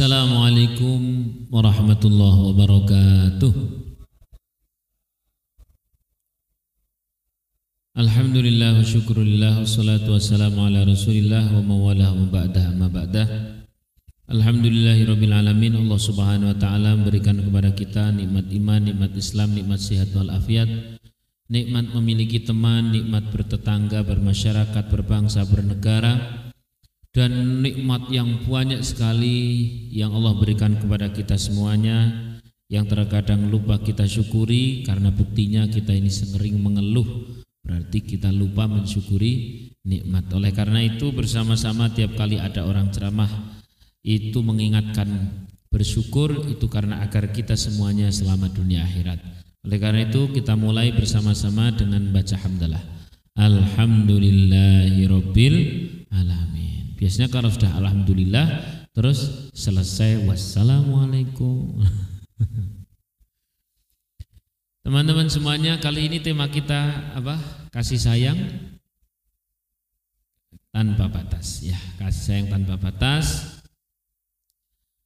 Assalamualaikum warahmatullahi wabarakatuh. Alhamdulillah wa syukurillah wassalatu wassalamu ala rasulillah wa mawalah wa ba'dah amma ba'dah. Alhamdulillahirabbil alamin Allah Subhanahu wa taala memberikan kepada kita nikmat iman, nikmat Islam, nikmat sehat wal afiat. Nikmat memiliki teman, nikmat bertetangga, bermasyarakat, berbangsa, bernegara, dan nikmat yang banyak sekali yang Allah berikan kepada kita semuanya yang terkadang lupa kita syukuri karena buktinya kita ini sering mengeluh berarti kita lupa mensyukuri nikmat oleh karena itu bersama-sama tiap kali ada orang ceramah itu mengingatkan bersyukur itu karena agar kita semuanya selamat dunia akhirat oleh karena itu kita mulai bersama-sama dengan baca hamdalah. Alhamdulillahirabbil alamin. Biasanya kalau sudah alhamdulillah terus selesai wassalamualaikum. Teman-teman semuanya, kali ini tema kita apa? Kasih sayang tanpa batas. Ya, kasih sayang tanpa batas.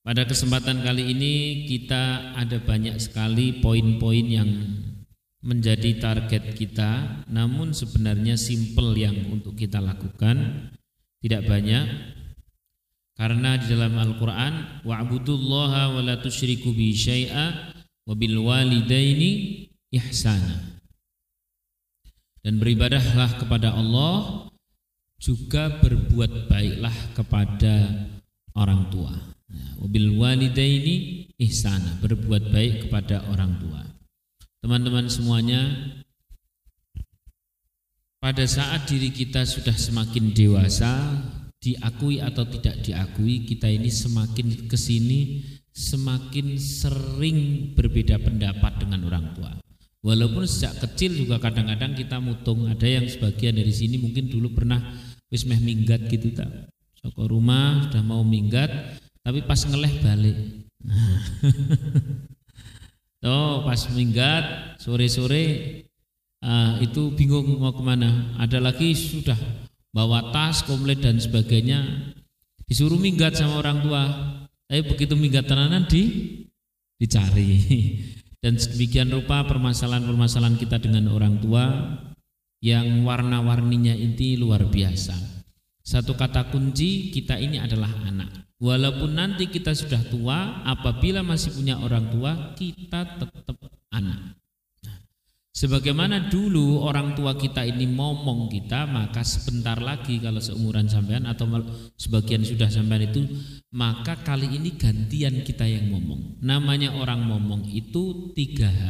Pada kesempatan kali ini kita ada banyak sekali poin-poin yang menjadi target kita, namun sebenarnya simple yang untuk kita lakukan tidak banyak. Karena di dalam Al-Qur'an wa'budullaha wa la tusyriku bi syai'a wa bil walidaini ihsana. Dan beribadahlah kepada Allah juga berbuat baiklah kepada orang tua. Wabil walidaini ihsana, berbuat baik kepada orang tua. Teman-teman semuanya, pada saat diri kita sudah semakin dewasa, diakui atau tidak diakui, kita ini semakin ke sini semakin sering berbeda pendapat dengan orang tua. Walaupun sejak kecil juga kadang-kadang kita mutung. Ada yang sebagian dari sini mungkin dulu pernah wis minggat gitu tak. Soko rumah sudah mau minggat, tapi pas ngeleh balik. oh, pas minggat sore-sore uh, itu bingung mau ke mana. Ada lagi sudah bawa tas, komplit dan sebagainya. Disuruh minggat sama orang tua. Tapi begitu minggat tenanan di dicari. Dan sedemikian rupa permasalahan-permasalahan kita dengan orang tua yang warna-warninya ini luar biasa. Satu kata kunci kita ini adalah anak. Walaupun nanti kita sudah tua, apabila masih punya orang tua, kita tetap anak. Sebagaimana dulu orang tua kita ini ngomong kita, maka sebentar lagi kalau seumuran sampean atau sebagian sudah sampean itu, maka kali ini gantian kita yang ngomong. Namanya orang ngomong itu tiga h.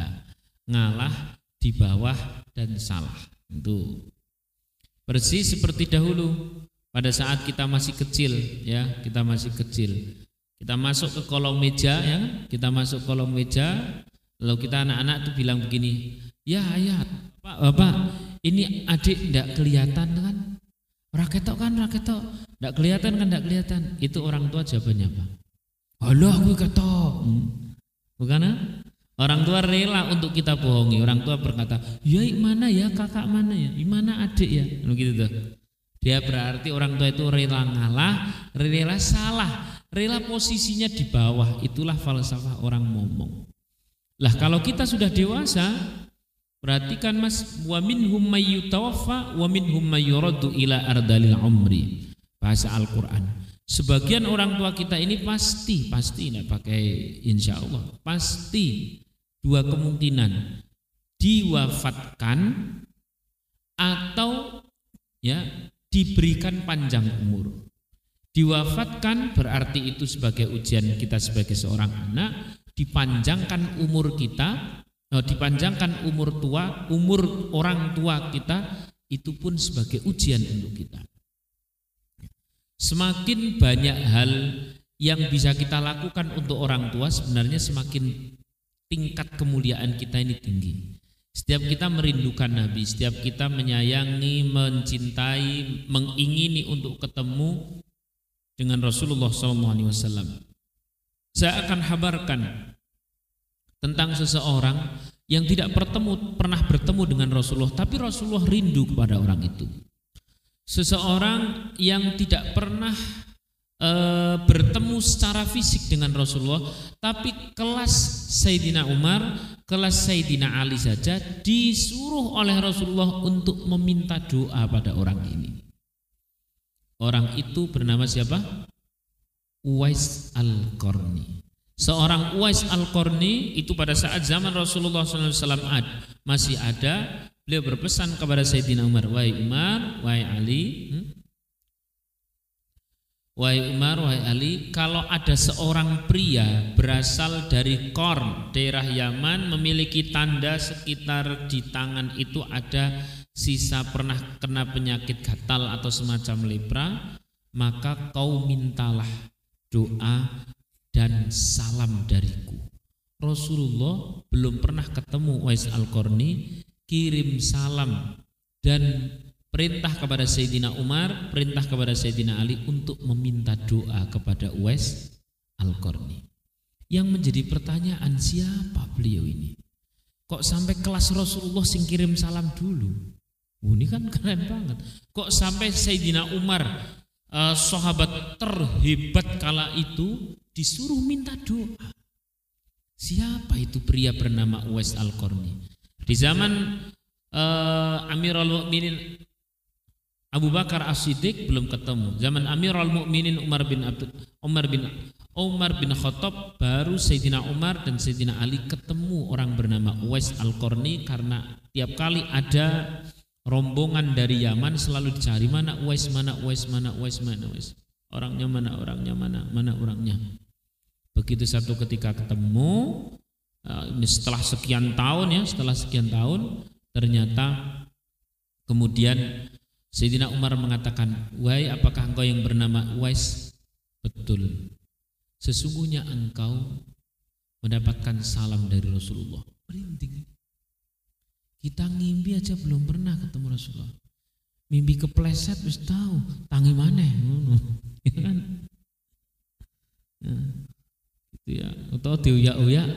Ngalah, di bawah dan salah. Itu. Persis seperti dahulu. Pada saat kita masih kecil ya kita masih kecil. Kita masuk ke kolong meja ya kita masuk kolong meja lalu kita anak-anak tuh bilang begini ya ayah pak bapak ini adik tidak kelihatan kan? Raketok kan raketok tidak kelihatan kan tidak kelihatan. Itu orang tua jawabannya apa Allah aku ketok. Hmm. bukan orang tua rela untuk kita bohongi. Orang tua berkata ya mana ya? Kakak mana ya? Mana adik ya? Begitu tuh. Dia berarti orang tua itu rela ngalah, rela salah, rela posisinya di bawah. Itulah falsafah orang ngomong. Lah kalau kita sudah dewasa, berarti kan Mas wa minhum mayyutawaffa wa minhum mayyuradu ila ardalil umri. Bahasa Al-Qur'an. Sebagian orang tua kita ini pasti, pasti tidak pakai insya Allah, pasti dua kemungkinan diwafatkan atau ya diberikan panjang umur. Diwafatkan berarti itu sebagai ujian kita sebagai seorang anak, dipanjangkan umur kita, dipanjangkan umur tua, umur orang tua kita itu pun sebagai ujian untuk kita. Semakin banyak hal yang bisa kita lakukan untuk orang tua sebenarnya semakin tingkat kemuliaan kita ini tinggi. Setiap kita merindukan Nabi, setiap kita menyayangi, mencintai, mengingini untuk ketemu dengan Rasulullah SAW. Saya akan habarkan tentang seseorang yang tidak bertemu, pernah bertemu dengan Rasulullah, tapi Rasulullah rindu kepada orang itu. seseorang yang tidak pernah e, bertemu secara fisik dengan Rasulullah, tapi kelas Sayyidina Umar, kelas Sayyidina Ali saja disuruh oleh Rasulullah untuk meminta doa pada orang ini. Orang itu bernama siapa? Uwais Al-Qarni. Seorang Uwais Al-Qarni itu pada saat zaman Rasulullah SAW masih ada, beliau berpesan kepada Sayyidina Umar, "Wahai Umar, wahai Ali, hmm? Wahai Umar, wahai Ali, kalau ada seorang pria berasal dari Korn, daerah Yaman, memiliki tanda sekitar di tangan itu ada sisa pernah kena penyakit gatal atau semacam lepra, maka kau mintalah doa dan salam dariku. Rasulullah belum pernah ketemu Wais Al-Qarni, kirim salam dan perintah kepada Sayyidina Umar, perintah kepada Sayyidina Ali untuk meminta doa kepada Uwais Al-Qarni. Yang menjadi pertanyaan siapa beliau ini? Kok sampai kelas Rasulullah sing kirim salam dulu? Oh, ini kan keren banget. Kok sampai Sayyidina Umar uh, sahabat terhebat kala itu disuruh minta doa. Siapa itu pria bernama Uwais Al-Qarni? Di zaman uh, Amirul Mukminin Abu Bakar As-Siddiq belum ketemu. Zaman Amirul Mukminin Umar bin Abdul Umar bin Umar bin Khattab baru Sayyidina Umar dan Sayyidina Ali ketemu orang bernama Uwais Al-Qarni karena tiap kali ada rombongan dari Yaman selalu dicari mana Uwais, mana Uwais, mana Uwais, mana Uwais. Orangnya mana, orangnya mana, mana orangnya. Begitu satu ketika ketemu, eh, setelah sekian tahun ya, setelah sekian tahun, ternyata kemudian Sayyidina Umar mengatakan, Wahai apakah engkau yang bernama Uwais? Betul. Sesungguhnya engkau mendapatkan salam dari Rasulullah. Merinding. Kita ngimpi aja belum pernah ketemu Rasulullah. Mimpi kepleset wis tahu, tangi mana ya kan? Ya. Atau diuyak-uyak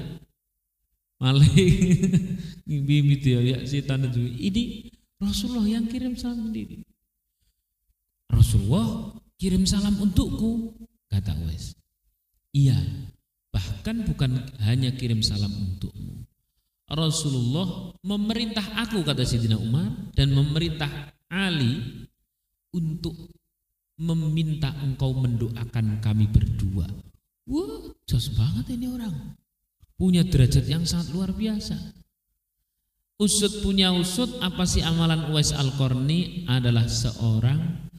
maling mimpi itu ya setan itu. Ini Rasulullah yang kirim salam sendiri. Rasulullah kirim salam untukku, kata Wes. Iya, bahkan bukan hanya kirim salam untukmu, Rasulullah memerintah aku kata Sayyidina Umar dan memerintah Ali untuk meminta engkau mendoakan kami berdua. Wah, jos banget ini orang. Punya derajat yang sangat luar biasa. Usut punya usut apa sih amalan Uwais Al-Qarni adalah seorang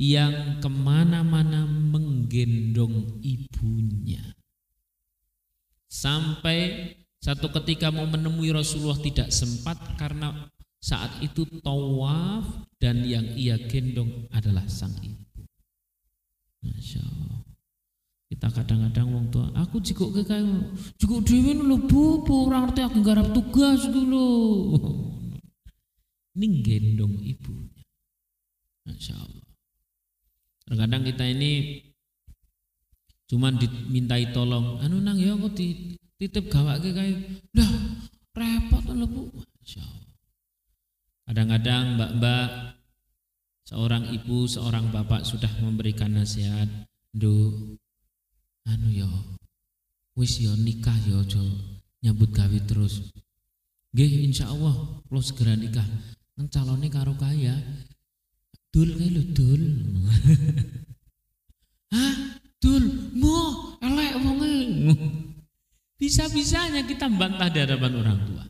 yang ke mana-mana menggendong ibunya. Sampai satu ketika mau menemui Rasulullah tidak sempat karena saat itu tawaf dan yang ia gendong adalah sang ibu. Masya Allah. Kita kadang-kadang wong tua, aku jikuk ke kayu, jikuk dewi lu bu, bu orang arti aku garap tugas dulu. Ini gendong ibunya. Masya Allah. Kadang-kadang kita ini cuman dimintai tolong, anu nang ya kok titip gawake kae dah repot lho Bu masyaallah kadang-kadang mbak-mbak seorang ibu seorang bapak sudah memberikan nasihat do anu yo wis yo nikah yo jo nyambut gawe terus nggih insyaallah kula segera nikah nang calone karo kaya dul kae lho dul Hah? Dul, mo, elek wonge. Bisa-bisanya kita bantah di hadapan orang tua.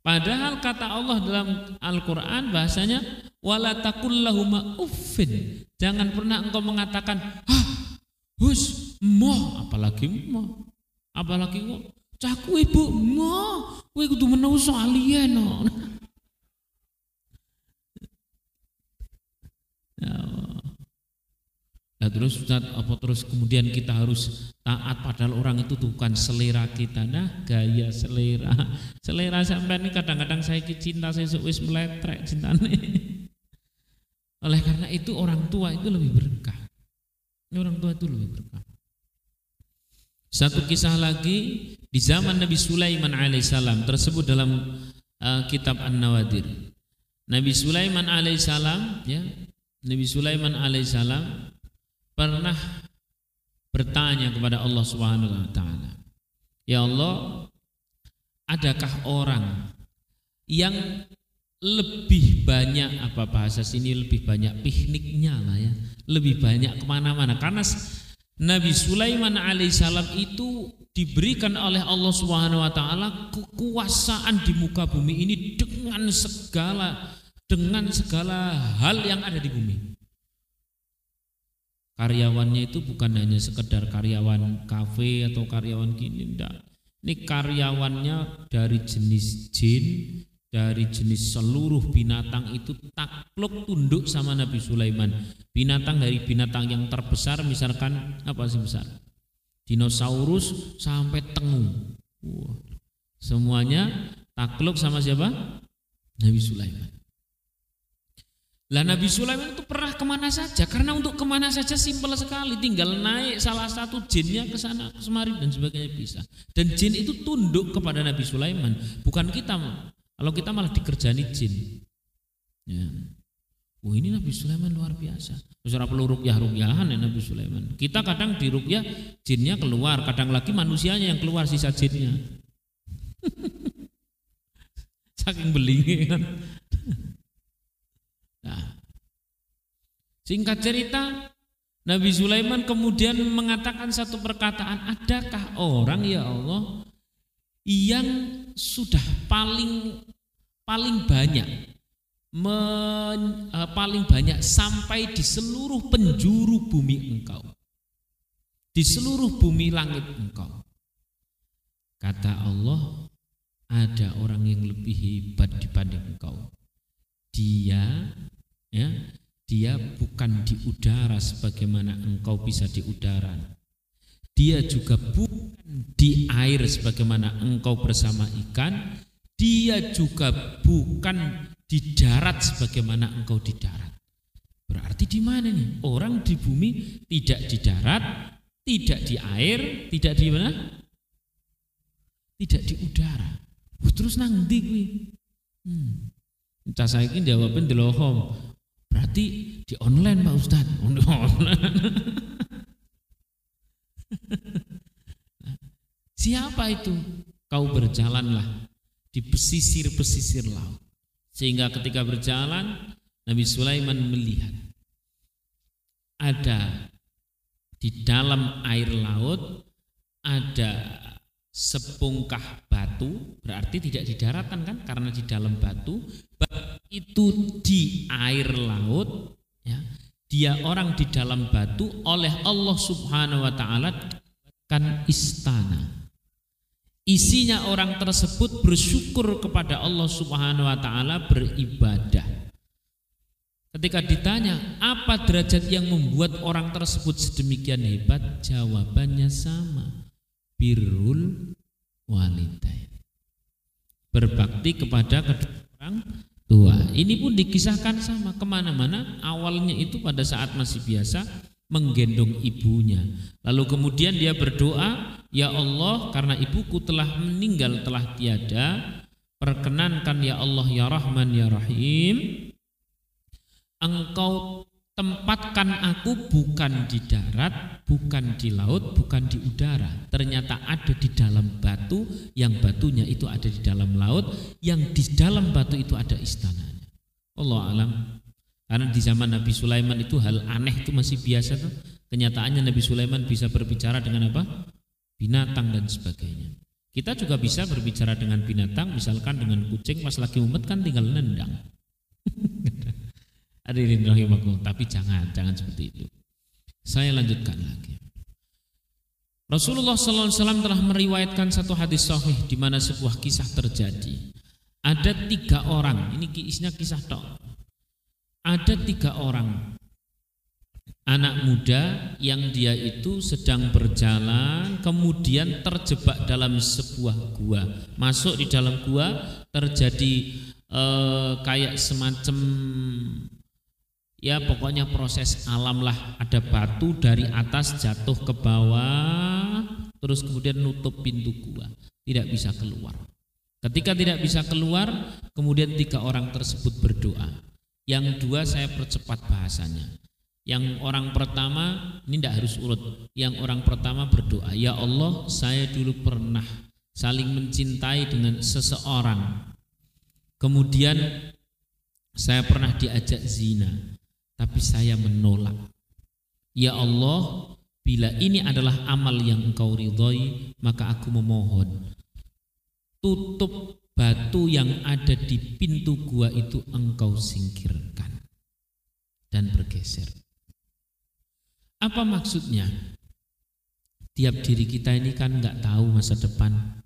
Padahal kata Allah dalam Al-Quran bahasanya wala takullahuma uffin. Jangan pernah engkau mengatakan, "Hah, hus, moh, apalagi moh. Apalagi kok caku ibu moh, kowe kudu menungso alien." Ya Nah, terus Ustaz, apa terus kemudian kita harus taat padahal orang itu bukan selera kita. Nah, gaya selera. Selera sampai ini kadang-kadang saya cinta saya wis meletrek cintane. Oleh karena itu orang tua itu lebih berkah. Orang tua itu lebih berkah. Satu kisah lagi di zaman Nabi Sulaiman alaihissalam tersebut dalam uh, kitab An-Nawadir. Nabi Sulaiman alaihissalam ya Nabi Sulaiman alaihissalam pernah bertanya kepada Allah Subhanahu wa taala, "Ya Allah, adakah orang yang lebih banyak apa bahasa sini lebih banyak pikniknya lah ya, lebih banyak ke mana-mana karena Nabi Sulaiman alaihissalam itu diberikan oleh Allah Subhanahu wa taala kekuasaan di muka bumi ini dengan segala dengan segala hal yang ada di bumi. Karyawannya itu bukan hanya sekedar karyawan kafe atau karyawan gini, enggak. Ini karyawannya dari jenis jin, dari jenis seluruh binatang itu takluk tunduk sama Nabi Sulaiman. Binatang dari binatang yang terbesar misalkan apa sih besar? Dinosaurus sampai tengu. Wow. Semuanya takluk sama siapa? Nabi Sulaiman. Lah Nabi Sulaiman itu pernah ke mana saja karena untuk ke mana saja simpel sekali tinggal naik salah satu jinnya ke sana semari dan sebagainya bisa dan jin itu tunduk kepada Nabi Sulaiman bukan kita kalau kita malah dikerjani jin. Ya. Oh ini Nabi Sulaiman luar biasa. Surah perlu rukyah rukyahan ya Nabi Sulaiman. Kita kadang di rukyah jinnya keluar. Kadang lagi manusianya yang keluar sisa jinnya. Saking belingi kan. Nah, singkat cerita, Nabi Sulaiman kemudian mengatakan satu perkataan, adakah orang ya Allah yang sudah paling paling banyak men, uh, paling banyak sampai di seluruh penjuru bumi engkau. Di seluruh bumi langit engkau. Kata Allah, ada orang yang lebih hebat dibanding engkau. Dia ya dia bukan di udara sebagaimana engkau bisa di udara dia juga bukan di air sebagaimana engkau bersama ikan. Dia juga bukan di darat sebagaimana engkau di darat. Berarti di mana nih? Orang di bumi tidak di darat tidak di air tidak di mana? Tidak di udara. Terus nang ndi kuwi? Hmm. Cah saiki jawabin di lohom Berarti di online Pak Ustadz. Siapa itu? Kau berjalanlah di pesisir-pesisir laut. Sehingga ketika berjalan, Nabi Sulaiman melihat ada di dalam air laut ada sepungkah batu, berarti tidak di daratan kan karena di dalam batu, itu di air laut ya dia orang di dalam batu oleh Allah Subhanahu wa taala kan istana. Isinya orang tersebut bersyukur kepada Allah Subhanahu wa taala beribadah. Ketika ditanya apa derajat yang membuat orang tersebut sedemikian hebat? Jawabannya sama. Birrul walidain. Berbakti kepada kedua orang tua. Ini pun dikisahkan sama ke mana-mana. Awalnya itu pada saat masih biasa menggendong ibunya. Lalu kemudian dia berdoa, Ya Allah karena ibuku telah meninggal, telah tiada, perkenankan ya Allah ya Rahman ya Rahim, engkau tempatkan aku bukan di darat, bukan di laut, bukan di udara. Ternyata ada di dalam batu, yang batunya itu ada di dalam laut, yang di dalam batu itu ada istananya. Allah alam. Karena di zaman Nabi Sulaiman itu hal aneh itu masih biasa tuh. Kenyataannya Nabi Sulaiman bisa berbicara dengan apa? Binatang dan sebagainya. Kita juga bisa berbicara dengan binatang, misalkan dengan kucing pas lagi umet kan tinggal nendang. Hadirin rahimakumullah, tapi jangan, jangan seperti itu. Saya lanjutkan lagi. Rasulullah SAW telah meriwayatkan satu hadis sahih di mana sebuah kisah terjadi. Ada tiga orang, ini kisahnya kisah tok. Ada tiga orang anak muda yang dia itu sedang berjalan kemudian terjebak dalam sebuah gua. Masuk di dalam gua terjadi eh, kayak semacam ya pokoknya proses alam lah. Ada batu dari atas jatuh ke bawah terus kemudian nutup pintu gua. Tidak bisa keluar. Ketika tidak bisa keluar kemudian tiga orang tersebut berdoa. Yang dua saya percepat bahasanya. Yang orang pertama ini tidak harus urut. Yang orang pertama berdoa, ya Allah, saya dulu pernah saling mencintai dengan seseorang. Kemudian saya pernah diajak zina, tapi saya menolak. Ya Allah, bila ini adalah amal yang engkau ridhoi, maka aku memohon tutup batu yang ada di pintu gua itu engkau singkirkan dan bergeser. Apa maksudnya? Tiap diri kita ini kan nggak tahu masa depan.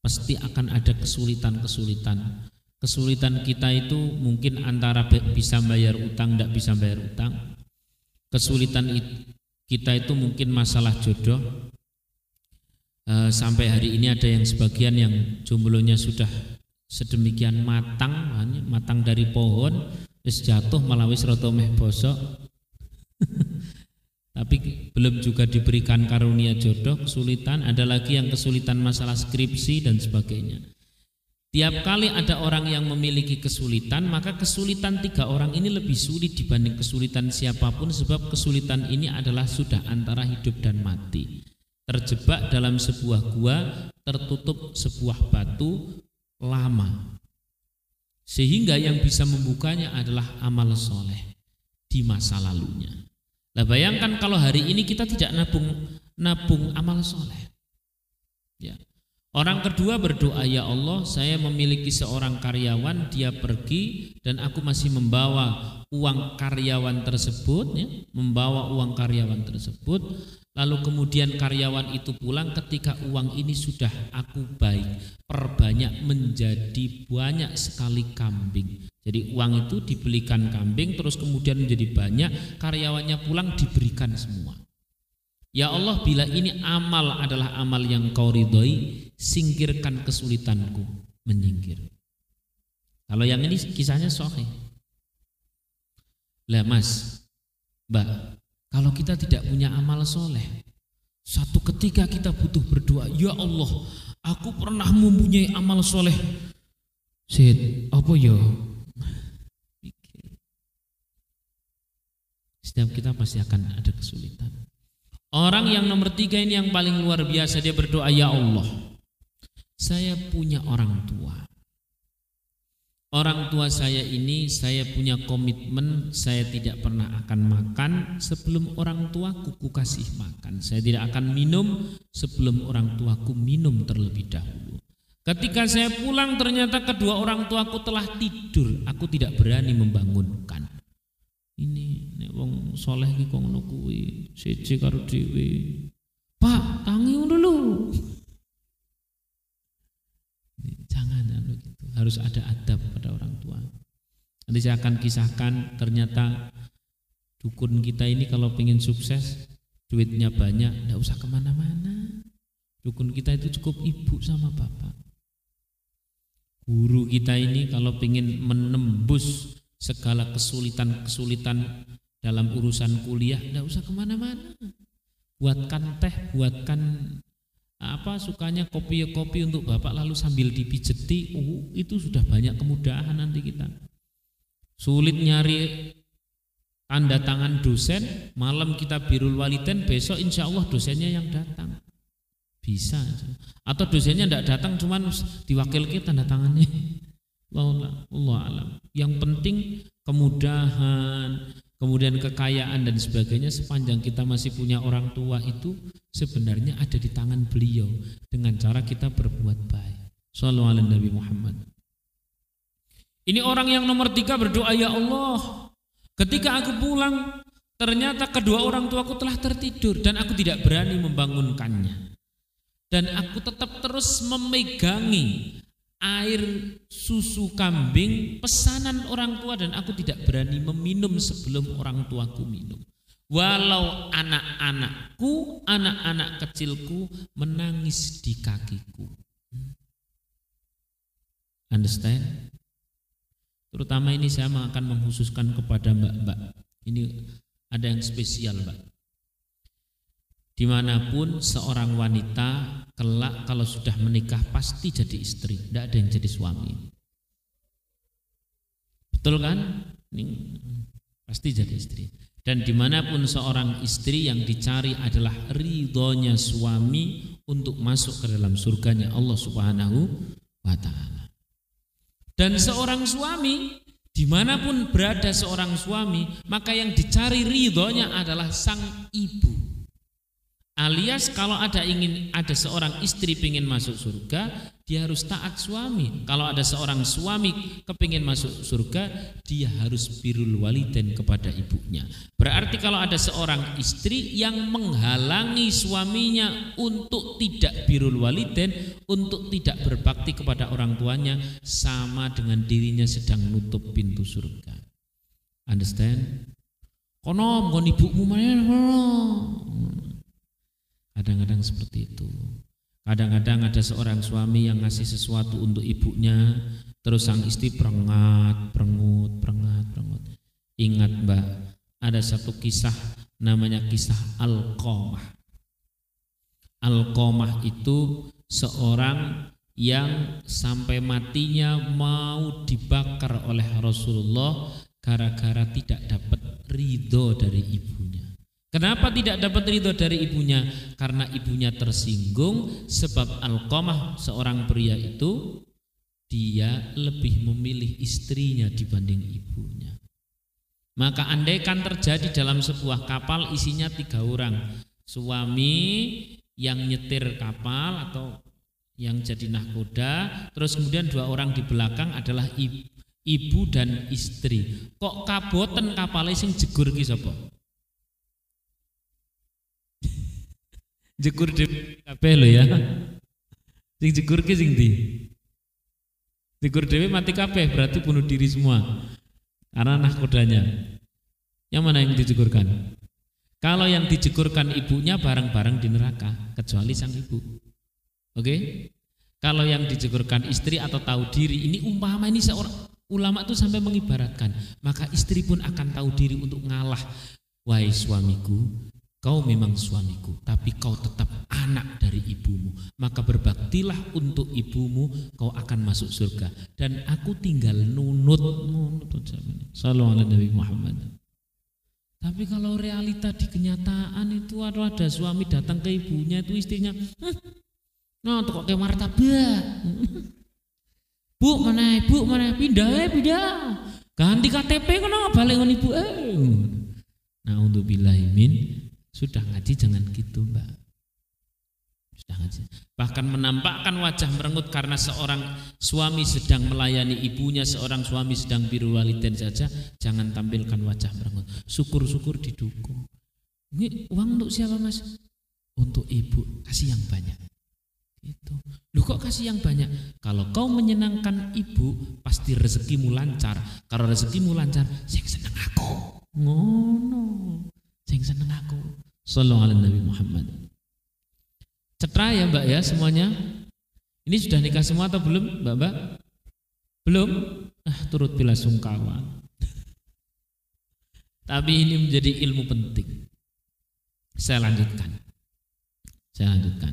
Pasti akan ada kesulitan-kesulitan. Kesulitan kita itu mungkin antara bisa bayar utang, tidak bisa bayar utang. Kesulitan kita itu mungkin masalah jodoh, Eh, sampai hari ini ada yang sebagian yang jomblonya sudah sedemikian matang, matang dari pohon, wis jatuh malah wis bosok. Tapi belum juga diberikan karunia jodoh, kesulitan, ada lagi yang kesulitan masalah skripsi dan sebagainya. Tiap kali ada orang yang memiliki kesulitan, maka kesulitan tiga orang ini lebih sulit dibanding kesulitan siapa pun sebab kesulitan ini adalah sudah antara hidup dan mati terjebak dalam sebuah gua, tertutup sebuah batu lama. Sehingga yang bisa membukanya adalah amal soleh di masa lalunya. Nah bayangkan kalau hari ini kita tidak nabung nabung amal soleh. Ya. Orang kedua berdoa, ya Allah saya memiliki seorang karyawan, dia pergi dan aku masih membawa uang karyawan tersebut, ya, membawa uang karyawan tersebut Lalu kemudian karyawan itu pulang ketika uang ini sudah aku baik, perbanyak menjadi banyak sekali kambing. Jadi uang itu dibelikan kambing terus kemudian menjadi banyak, karyawannya pulang diberikan semua. Ya Allah bila ini amal adalah amal yang kau ridhoi, singkirkan kesulitanku, menyingkir. Kalau yang ini kisahnya sohe. Lah mas, mbak, kalau kita tidak punya amal soleh, satu ketika kita butuh berdoa, ya Allah, aku pernah mempunyai amal soleh. Sid, apa ya? Setiap kita pasti akan ada kesulitan. Orang yang nomor tiga ini yang paling luar biasa dia berdoa, ya Allah, saya punya orang tua. Orang tua saya ini saya punya komitmen saya tidak pernah akan makan sebelum orang tuaku ku kasih makan. Saya tidak akan minum sebelum orang tuaku minum terlebih dahulu. Ketika saya pulang ternyata kedua orang tuaku telah tidur. Aku tidak berani membangunkan. Ini nek wong soleh ki kok ngono kuwi, siji karo. Pak, tangi dulu. Jangan anu gitu. Harus ada adab pada orang tua. Nanti saya akan kisahkan ternyata dukun kita ini kalau pengen sukses duitnya banyak, tidak usah ke mana-mana. Dukun kita itu cukup ibu sama bapak. Guru kita ini kalau pengen menembus segala kesulitan-kesulitan dalam urusan kuliah, tidak usah ke mana-mana. Buatkan teh, buatkan apa sukanya kopi-kopi untuk bapak lalu sambil dipijeti, uh, itu sudah banyak kemudahan nanti kita. Sulit nyari tanda tangan dosen, malam kita birul waliden, besok insya Allah dosennya yang datang. Bisa. Atau dosennya tidak datang, cuman diwakil kita tanda tangannya. Allah, Allah alam. Yang penting kemudahan, kemudian kekayaan dan sebagainya sepanjang kita masih punya orang tua itu sebenarnya ada di tangan beliau dengan cara kita berbuat baik. Sallallahu Nabi Muhammad. Ini orang yang nomor tiga berdoa ya Allah. Ketika aku pulang ternyata kedua orang tuaku telah tertidur dan aku tidak berani membangunkannya. Dan aku tetap terus memegangi air susu kambing pesanan orang tua dan aku tidak berani meminum sebelum orang tuaku minum. Walau anak-anakku, anak-anak kecilku menangis di kakiku. Understand? Terutama ini saya akan menghususkan kepada mbak-mbak. Ini ada yang spesial mbak. Di mana pun seorang wanita kelak kalau sudah menikah pasti jadi istri, tidak ada yang jadi suami. Betul kan? ini pasti jadi istri. Dan di mana pun seorang istri yang dicari adalah ridhonya suami untuk masuk ke dalam surganya Allah Subhanahu wa Ta'ala. Dan seorang suami, di mana pun berada seorang suami, maka yang dicari ridhonya adalah sang ibu. Alias kalau ada ingin ada seorang istri ingin masuk surga, dia harus taat suami. Kalau ada seorang suami kepingin masuk surga, dia harus birul waliden kepada ibunya. Berarti kalau ada seorang istri yang menghalangi suaminya untuk tidak birul waliden, untuk tidak berbakti kepada orang tuanya, sama dengan dirinya sedang nutup pintu surga. Understand? Konom, kon ibumu mana? Kadang-kadang seperti itu. Kadang-kadang ada seorang suami yang ngasih sesuatu untuk ibunya, terus sang istri perengat, perengut, perengat, perengut. Ingat mbak, ada satu kisah namanya kisah Al-Qomah. Al-Qomah itu seorang yang sampai matinya mau dibakar oleh Rasulullah gara-gara tidak dapat ridho dari ibunya. Kenapa tidak dapat ridho dari ibunya? Karena ibunya tersinggung sebab Alqamah seorang pria itu dia lebih memilih istrinya dibanding ibunya. Maka andaikan terjadi dalam sebuah kapal isinya tiga orang, suami yang nyetir kapal atau yang jadi nahkoda, terus kemudian dua orang di belakang adalah ibu, dan istri. Kok kaboten kapalnya sing jegur ki sapa? Jekur dhewe kabeh lho ya. Sing jekur ki sing ndi? Jekur dhewe mati kabeh berarti bunuh diri semua. Karena kodanya. Yang mana yang dijekurkan? Kalau yang dijekurkan ibunya bareng-bareng di neraka, kecuali sang ibu. Oke? Okay? Kalau yang dijekurkan istri atau tahu diri, ini umpama ini seorang ulama itu sampai mengibaratkan, maka istri pun akan tahu diri untuk ngalah. Wahai suamiku, Kau memang suamiku, tapi kau tetap anak dari ibumu. Maka berbaktilah untuk ibumu, kau akan masuk surga. Dan aku tinggal nunut, nunut Nabi Muhammad. Tapi kalau realita di kenyataan itu ada ada suami datang ke ibunya itu istrinya, nah tuh kok kayak martabak. Bu mana ibu mana pindah eh pindah ganti KTP kenapa balik ibu eh. Nah untuk bilahimin sudah ngaji jangan gitu mbak. Sudah ngaji. Bahkan menampakkan wajah merengut karena seorang suami sedang melayani ibunya, seorang suami sedang biru waliden saja, jangan tampilkan wajah merengut. Syukur-syukur didukung. Ini uang untuk siapa mas? Untuk ibu, kasih yang banyak. Itu. Lu kok kasih yang banyak? Kalau kau menyenangkan ibu, pasti rezekimu lancar. Kalau rezekimu lancar, saya senang aku. Ngono. Sing seneng aku. Sallallahu alaihi Nabi Muhammad. Cetra ya Mbak ya semuanya. Ini sudah nikah semua atau belum Mbak Mbak? Belum? Ah, turut bila sungkawa. Tapi ini menjadi ilmu penting. Saya lanjutkan. Saya lanjutkan.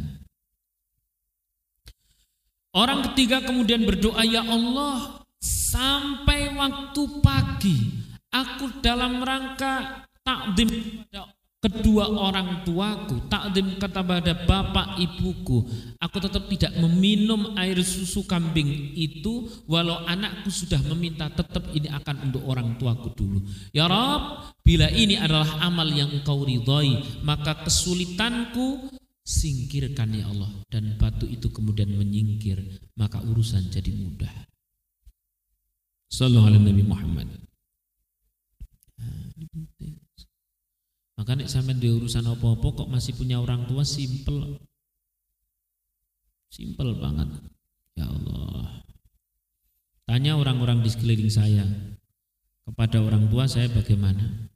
Orang ketiga kemudian berdoa, "Ya Allah, sampai waktu pagi aku dalam rangka takdim kepada kedua orang tuaku, takdim kepada bapak ibuku. Aku tetap tidak meminum air susu kambing itu walau anakku sudah meminta tetap ini akan untuk orang tuaku dulu. Ya Rob, bila ini adalah amal yang engkau ridhoi, maka kesulitanku singkirkan ya Allah dan batu itu kemudian menyingkir, maka urusan jadi mudah. Sallallahu alaihi Nabi Muhammad. Nah, maka nek sampean di urusan apa-apa kok masih punya orang tua simple. Simple banget. Ya Allah. Tanya orang-orang di sekeliling saya. Kepada orang tua saya bagaimana?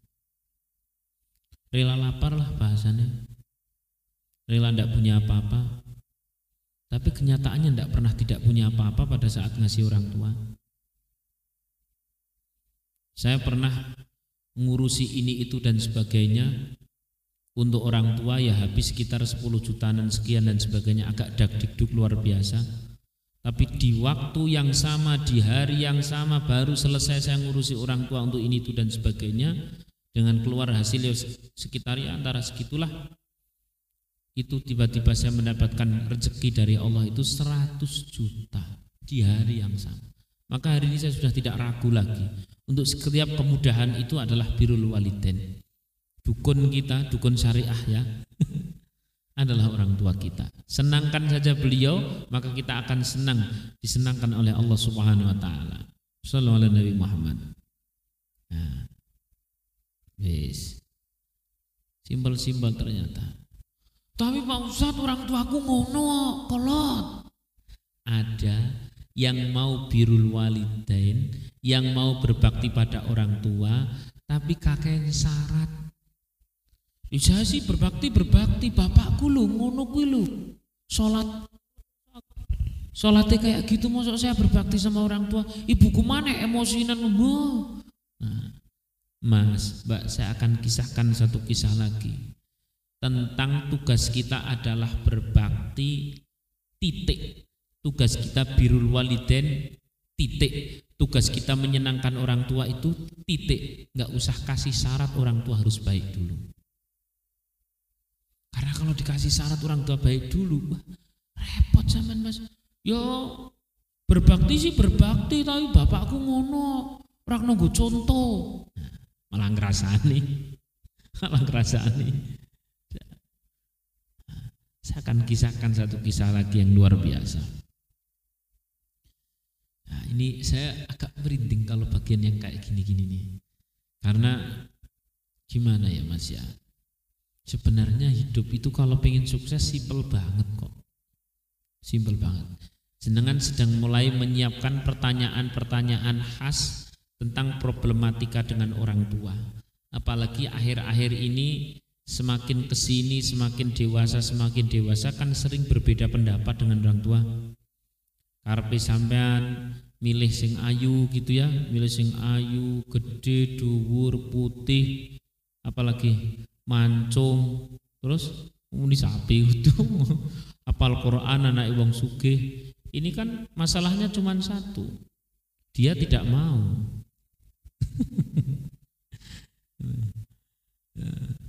Rela lapar lah bahasanya. Rela tidak punya apa-apa. Tapi kenyataannya tidak pernah tidak punya apa-apa pada saat ngasih orang tua. Saya pernah ngurusi ini itu dan sebagainya untuk orang tua ya habis sekitar 10 jutaan sekian dan sebagainya agak dak dikduk luar biasa Tapi di waktu yang sama, di hari yang sama baru selesai saya ngurusi orang tua untuk ini itu dan sebagainya dengan keluar hasil sekitar ya antara segitulah itu tiba-tiba saya mendapatkan rezeki dari Allah itu 100 juta di hari yang sama. Maka hari ini saya sudah tidak ragu lagi untuk setiap kemudahan itu adalah birul waliden. Dukun kita, dukun syariah ya, adalah orang tua kita. Senangkan saja beliau, maka kita akan senang disenangkan oleh Allah Subhanahu wa taala. Sallallahu alaihi Nabi Muhammad. Nah. Yes. Simbol-simbol ternyata. Tapi Pak Ustadz orang tuaku ngono kolot. Ada yang mau birul walidain, yang mau berbakti pada orang tua, tapi kakek syarat saya sih berbakti berbakti bapakku lu ngono kuwi lu. Salat Salatnya kayak gitu masuk saya berbakti sama orang tua. Ibuku mana emosinan lu. Nah, Mas, Mbak, saya akan kisahkan satu kisah lagi tentang tugas kita adalah berbakti titik. Tugas kita birul waliden titik. Tugas kita menyenangkan orang tua itu titik. Nggak usah kasih syarat orang tua harus baik dulu. Karena kalau dikasih syarat orang tua baik dulu, wah, repot zaman mas. Yo berbakti sih berbakti, tapi bapakku ngono, orang nunggu contoh. Malah ngerasani, malah ngerasani. Saya akan kisahkan satu kisah lagi yang luar biasa. Nah, ini saya agak merinding kalau bagian yang kayak gini-gini nih. Karena gimana ya Mas ya? Sebenarnya hidup itu kalau pengen sukses simpel banget kok. Simpel banget. Jenengan sedang mulai menyiapkan pertanyaan-pertanyaan khas tentang problematika dengan orang tua. Apalagi akhir-akhir ini semakin ke sini, semakin dewasa, semakin dewasa kan sering berbeda pendapat dengan orang tua. Karpe sampean milih sing ayu gitu ya, milih sing ayu, gede, dhuwur, putih, apalagi mancung. Terus muni sapi itu apal Quran anak wong sugih. Ini kan masalahnya cuma satu. Dia tidak mau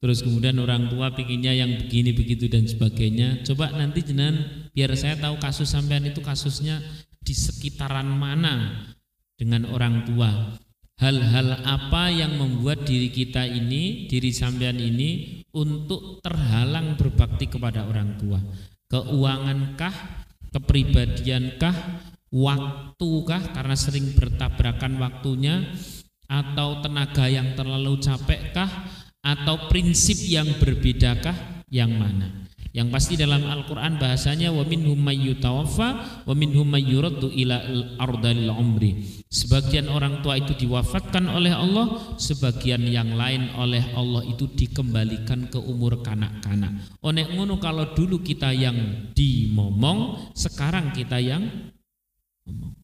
Terus kemudian orang tua pikirnya yang begini begitu dan sebagainya. Coba nanti jenengan biar saya tahu kasus sampean itu kasusnya di sekitaran mana dengan orang tua. Hal-hal apa yang membuat diri kita ini, diri sampean ini untuk terhalang berbakti kepada orang tua? Keuangankah, kepribadiankah, waktukah? Karena sering bertabrakan waktunya. Atau tenaga yang terlalu capekkah atau prinsip yang berbedakah yang mana? Yang pasti dalam Al-Qur'an bahasanya wa minhum mayyutawaffa wa minhum mayyuraddu ila ardalil umri. Sebagian orang tua itu diwafatkan oleh Allah, sebagian yang lain oleh Allah itu dikembalikan ke umur kanak-kanak. Onek ngono kalau dulu kita yang dimomong, sekarang kita yang ngomong.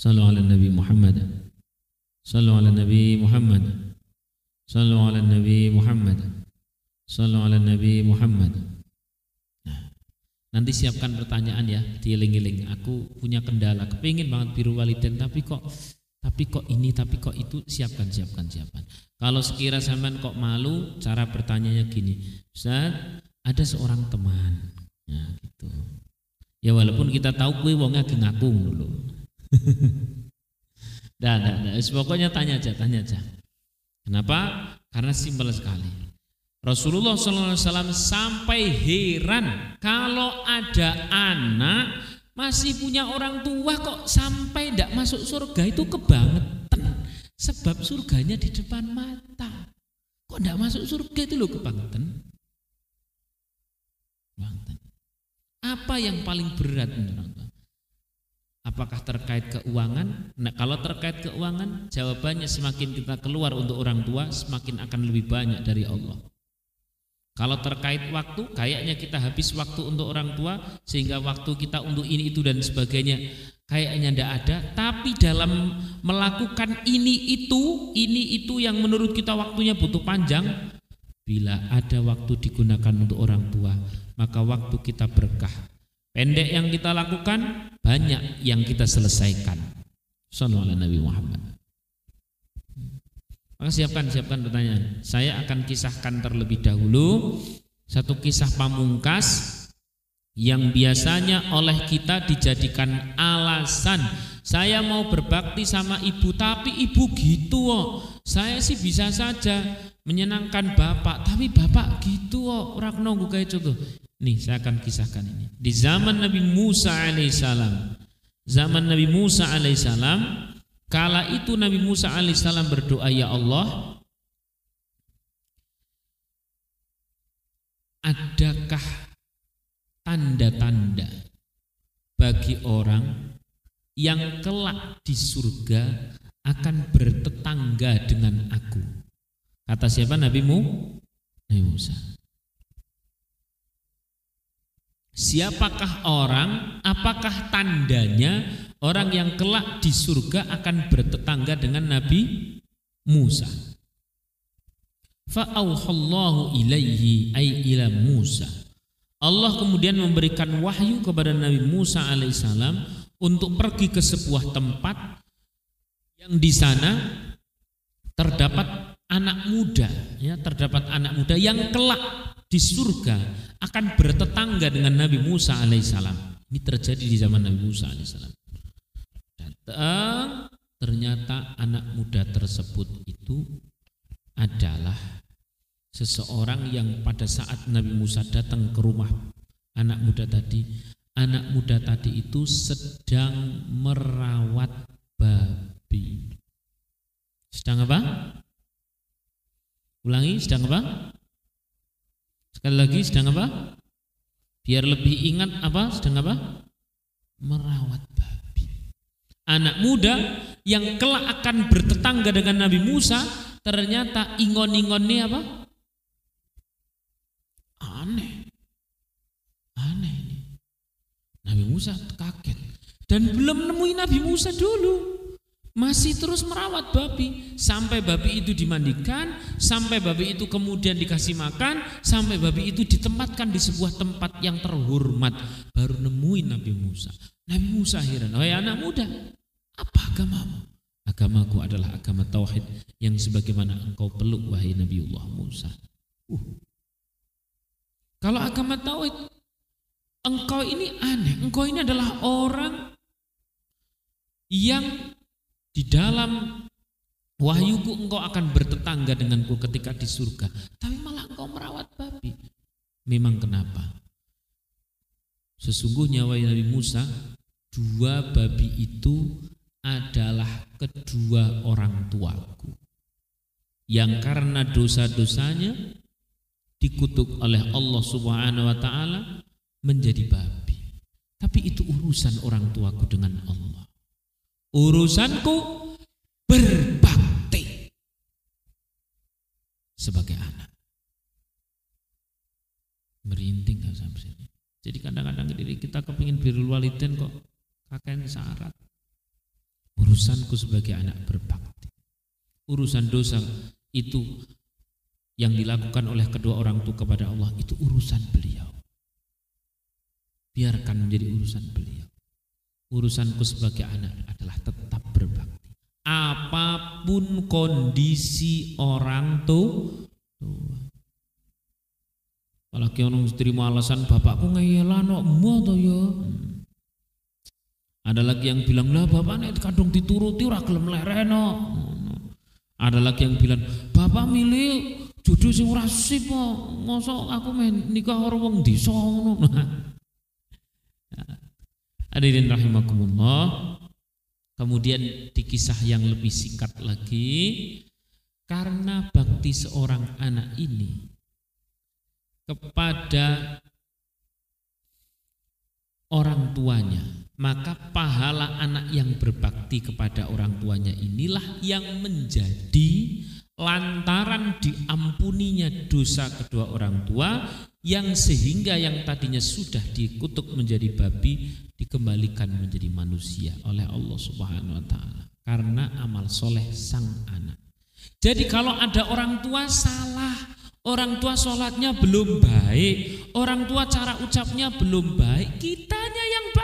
Sallu ala Nabi Muhammad. Sallu ala Nabi Muhammad. Sallu ala Nabi Muhammad. Sallallahu ala Nabi Muhammad. Nah, nanti siapkan pertanyaan ya, dieling-eling. Aku punya kendala, kepingin banget biru waliden, tapi kok tapi kok ini, tapi kok itu, siapkan, siapkan, siapkan. Kalau sekira sampean kok malu, cara bertanyanya gini, Ustaz, ada seorang teman, ya gitu. Ya walaupun kita tahu kue wongnya ngaku dulu. Dah, dah, dah. Pokoknya tanya aja, tanya aja. Kenapa? Karena simpel sekali. Rasulullah SAW sampai heran kalau ada anak masih punya orang tua kok sampai tidak masuk surga itu kebangetan. Sebab surganya di depan mata. Kok tidak masuk surga itu loh kebangetan. Apa yang paling berat menurut Apakah terkait keuangan? Nah, kalau terkait keuangan, jawabannya semakin kita keluar untuk orang tua, semakin akan lebih banyak dari Allah. Kalau terkait waktu, kayaknya kita habis waktu untuk orang tua sehingga waktu kita untuk ini itu dan sebagainya kayaknya tidak ada. Tapi dalam melakukan ini itu, ini itu yang menurut kita waktunya butuh panjang. Bila ada waktu digunakan untuk orang tua, maka waktu kita berkah. Pendek yang kita lakukan, banyak yang kita selesaikan. Sallallahu Nabi Muhammad. Maka siapkan, siapkan pertanyaan. Saya akan kisahkan terlebih dahulu satu kisah pamungkas yang biasanya oleh kita dijadikan alasan saya mau berbakti sama ibu tapi ibu gitu oh. saya sih bisa saja menyenangkan bapak. Tapi bapak gitu orang nunggu kayak contoh. Nih saya akan kisahkan ini. Di zaman Nabi Musa alaihissalam zaman Nabi Musa alaihissalam kala itu Nabi Musa alaihissalam berdoa ya Allah adakah tanda-tanda bagi orang yang kelak di surga akan bertetangga dengan aku. Kata siapa Nabi? Nabi Musa. Siapakah orang, apakah tandanya orang yang kelak di surga akan bertetangga dengan Nabi Musa? Fa'auhallahu ilaihi ay ila Musa Allah kemudian memberikan wahyu kepada Nabi Musa alaihissalam untuk pergi ke sebuah tempat yang di sana terdapat anak muda, ya terdapat anak muda yang kelak di surga akan bertetangga dengan Nabi Musa alaihissalam. Ini terjadi di zaman Nabi Musa alaihissalam. Datang ternyata anak muda tersebut itu adalah seseorang yang pada saat Nabi Musa datang ke rumah anak muda tadi, anak muda tadi itu sedang merawat babi. Sedang apa? Ulangi, sedang apa? Sekali lagi, sedang apa? Biar lebih ingat apa? Sedang apa? Merawat babi. Anak muda yang kelak akan bertetangga dengan Nabi Musa, ternyata ingon-ingonnya apa? Aneh. Aneh ini. Nabi Musa kaget. Dan belum nemuin Nabi Musa dulu. Masih terus merawat babi. Sampai babi itu dimandikan. Sampai babi itu kemudian dikasih makan. Sampai babi itu ditempatkan di sebuah tempat yang terhormat. Baru nemuin Nabi Musa. Nabi Musa heran. Wahai anak muda. Apa agamamu? Agamaku adalah agama tauhid yang sebagaimana engkau peluk wahai Nabiullah Musa. Uh, kalau agama tauhid, engkau ini aneh. Engkau ini adalah orang yang di dalam wahyuku engkau akan bertetangga denganku ketika di surga. Tapi malah engkau merawat babi. Memang kenapa? Sesungguhnya wahai Nabi Musa, dua babi itu adalah kedua orang tuaku. Yang karena dosa-dosanya dikutuk oleh Allah Subhanahu wa taala menjadi babi. Tapi itu urusan orang tuaku dengan Allah. Urusanku berbakti sebagai anak. Merinding gak sampai sini. Jadi kadang-kadang diri kita kepingin birul waliden kok kakek syarat. Urusanku sebagai anak berbakti. Urusan dosa itu yang dilakukan oleh kedua orang tua kepada Allah itu urusan beliau. Biarkan menjadi urusan beliau. Urusanku sebagai anak adalah tetap berbakti. Apa pun kondisi orang tua. Apalagi orang terima alasan bapakku ngeyela no to ya. Hmm. Ada lagi yang bilang lah bapak nek kadung dituruti ora gelem lereno. Ada lagi yang bilang bapak milih Jodoh sing ora sip kok. Mosok aku main nikah karo wong desa ngono. Hadirin rahimakumullah. Kemudian di kisah yang lebih singkat lagi, karena bakti seorang anak ini kepada orang tuanya, maka pahala anak yang berbakti kepada orang tuanya inilah yang menjadi lantaran diampuninya dosa kedua orang tua yang sehingga yang tadinya sudah dikutuk menjadi babi dikembalikan menjadi manusia oleh Allah Subhanahu wa taala karena amal soleh sang anak. Jadi kalau ada orang tua salah, Orang tua sholatnya belum baik, orang tua cara ucapnya belum baik, yang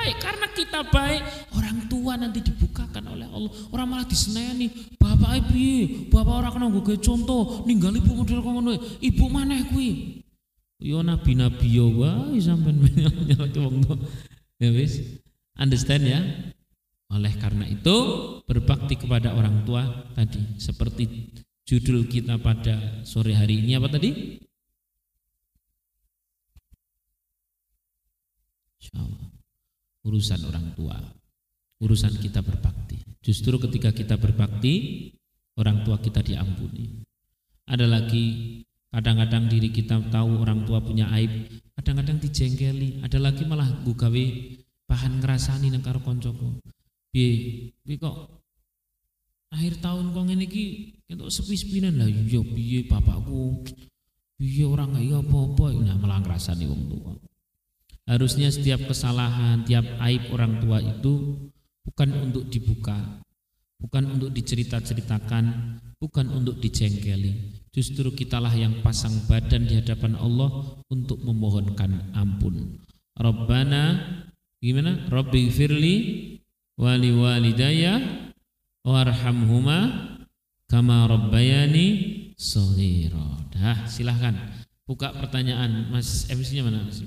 baik karena kita baik, orang tua nanti dibukakan oleh Allah. Orang malah diseneni, bapak ibu, bapak orang kena gue contoh, ninggal ibu model ngono, ibu mana kuwi? Yo nabi nabi yo wae sampean nyelak wong Ya wis. Understand ya? Oleh karena itu berbakti kepada orang tua tadi seperti Judul kita pada sore hari ini apa tadi? Urusan orang tua. Urusan kita berbakti. Justru ketika kita berbakti, orang tua kita diampuni. Ada lagi kadang-kadang diri kita tahu orang tua punya aib, kadang-kadang dijengkeli, ada lagi malah gawe bahan ngerasani nang karo koncoku. Piye? kok akhir tahun kok ngene iki entuk sepi-sepinan lah iya piye bapakku piye orang iya apa-apa nah malah ngrasani wong tua harusnya setiap kesalahan tiap aib orang tua itu bukan untuk dibuka bukan untuk dicerita-ceritakan bukan untuk dijengkeli. Justru kitalah yang pasang badan di hadapan Allah untuk memohonkan ampun. Rabbana gimana? Rabbi firli wali walidayya warhamhuma kama rabbayani shaghira. Dah, silahkan. Buka pertanyaan. Mas MC-nya mana Mas?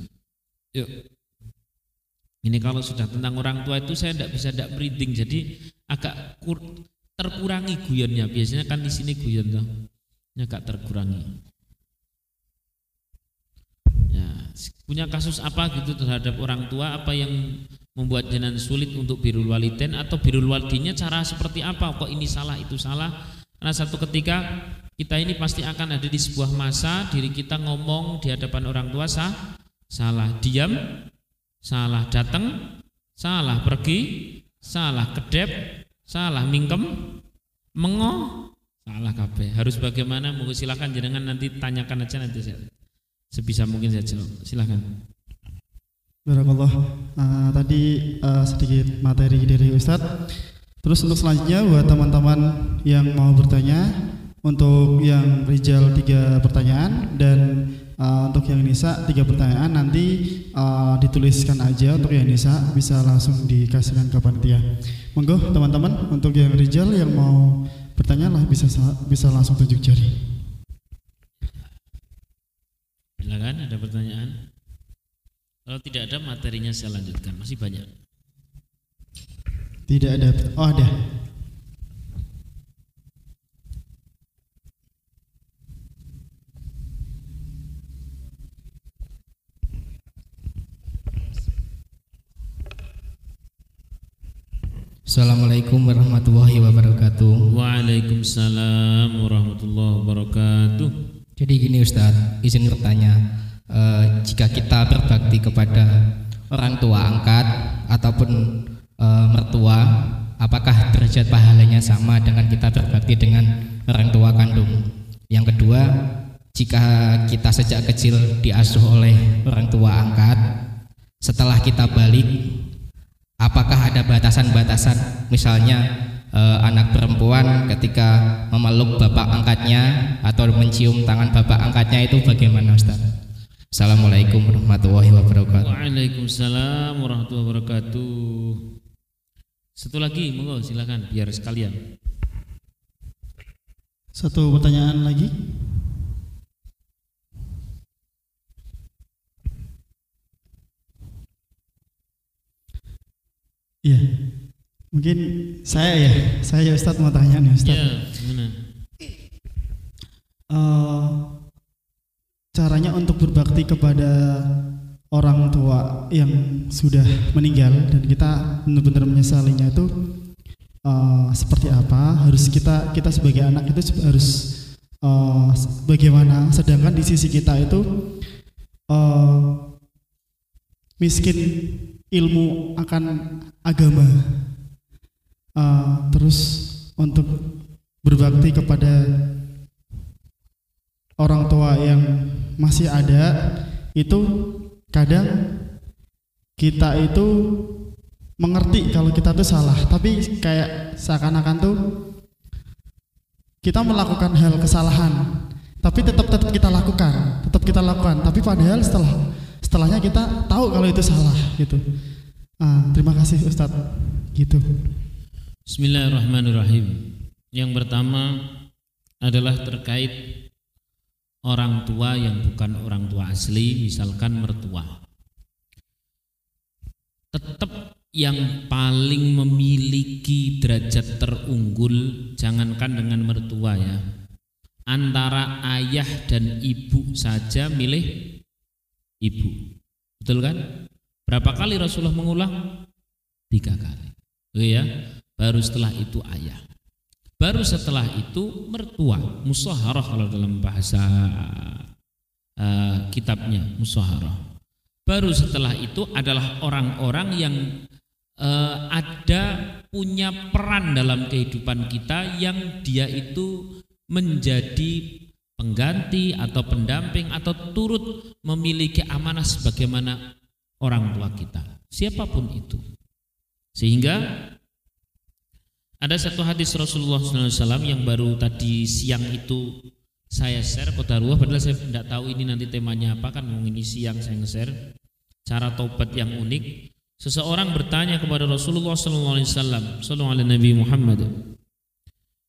Yuk. Ini kalau sudah tentang orang tua itu saya tidak bisa tidak breathing jadi agak kur, terkurangi guyonnya. Biasanya kan di sini guyon tuh. Agak terkurangi. Ya, punya kasus apa gitu terhadap orang tua apa yang membuat jenengan sulit untuk birul waliden atau birul walidinya cara seperti apa kok ini salah itu salah karena satu ketika kita ini pasti akan ada di sebuah masa diri kita ngomong di hadapan orang tua sah salah diam salah datang salah pergi salah kedep salah mingkem mengo salah kabeh. Harus bagaimana? Monggo silakan jenengan nanti tanyakan aja nanti saya. Sebisa mungkin saya jawab. Silakan. Barakallah. Uh, tadi uh, sedikit materi dari Ustadz. Terus untuk selanjutnya buat teman-teman yang mau bertanya, untuk yang Rijal tiga pertanyaan dan uh, untuk yang Nisa tiga pertanyaan nanti uh, dituliskan aja untuk yang Nisa bisa langsung dikasihkan ke panitia. Monggo teman-teman untuk yang Rijal yang mau bertanya lah bisa bisa langsung tunjuk jari. Silakan ada pertanyaan. Kalau tidak ada materinya saya lanjutkan, masih banyak. Tidak ada. Oh, ada. Assalamualaikum warahmatullahi wabarakatuh. Waalaikumsalam warahmatullahi wabarakatuh. Jadi gini Ustadz, izin bertanya eh, jika kita berbakti kepada orang tua angkat ataupun eh, mertua apakah derajat pahalanya sama dengan kita berbakti dengan orang tua kandung yang kedua jika kita sejak kecil diasuh oleh orang tua angkat setelah kita balik apakah ada batasan-batasan misalnya eh, anak perempuan ketika memeluk bapak angkatnya atau mencium tangan bapak angkatnya itu bagaimana Ustaz? Assalamualaikum warahmatullahi wabarakatuh. Waalaikumsalam warahmatullahi wabarakatuh. Satu lagi, monggo silakan biar sekalian. Satu pertanyaan lagi. Iya. Mungkin saya ya, saya Ustadz mau tanya nih Ustadz. Iya, gimana? Uh, caranya untuk berbakti kepada orang tua yang sudah meninggal dan kita benar-benar menyesalinya itu uh, seperti apa harus kita kita sebagai anak itu harus uh, bagaimana sedangkan di sisi kita itu uh, miskin ilmu akan agama uh, terus untuk berbakti kepada orang tua yang masih ada itu kadang kita itu mengerti kalau kita itu salah tapi kayak seakan-akan tuh kita melakukan hal kesalahan tapi tetap tetap kita lakukan, tetap kita lakukan. Tapi padahal setelah setelahnya kita tahu kalau itu salah gitu. Ah, terima kasih Ustadz. Gitu. Bismillahirrahmanirrahim. Yang pertama adalah terkait orang tua yang bukan orang tua asli, misalkan mertua. Tetap yang paling memiliki derajat terunggul jangankan dengan mertua ya antara ayah dan ibu saja milih ibu. Betul kan? Berapa kali Rasulullah mengulang? Tiga kali. Oke ya? Baru setelah itu ayah. Baru setelah itu mertua. Musaharah kalau dalam bahasa uh, kitabnya musaharah baru setelah itu adalah orang-orang yang uh, ada punya peran dalam kehidupan kita yang dia itu menjadi pengganti atau pendamping atau turut memiliki amanah sebagaimana orang tua kita. Siapa pun itu. Sehingga ada satu hadis Rasulullah SAW yang baru tadi siang itu saya share kota ruah padahal saya tidak tahu ini nanti temanya apa kan ini siang saya nge-share. Cara taubat yang unik. Seseorang bertanya kepada Rasulullah wasallam, sallallahu alaihi Nabi Muhammad.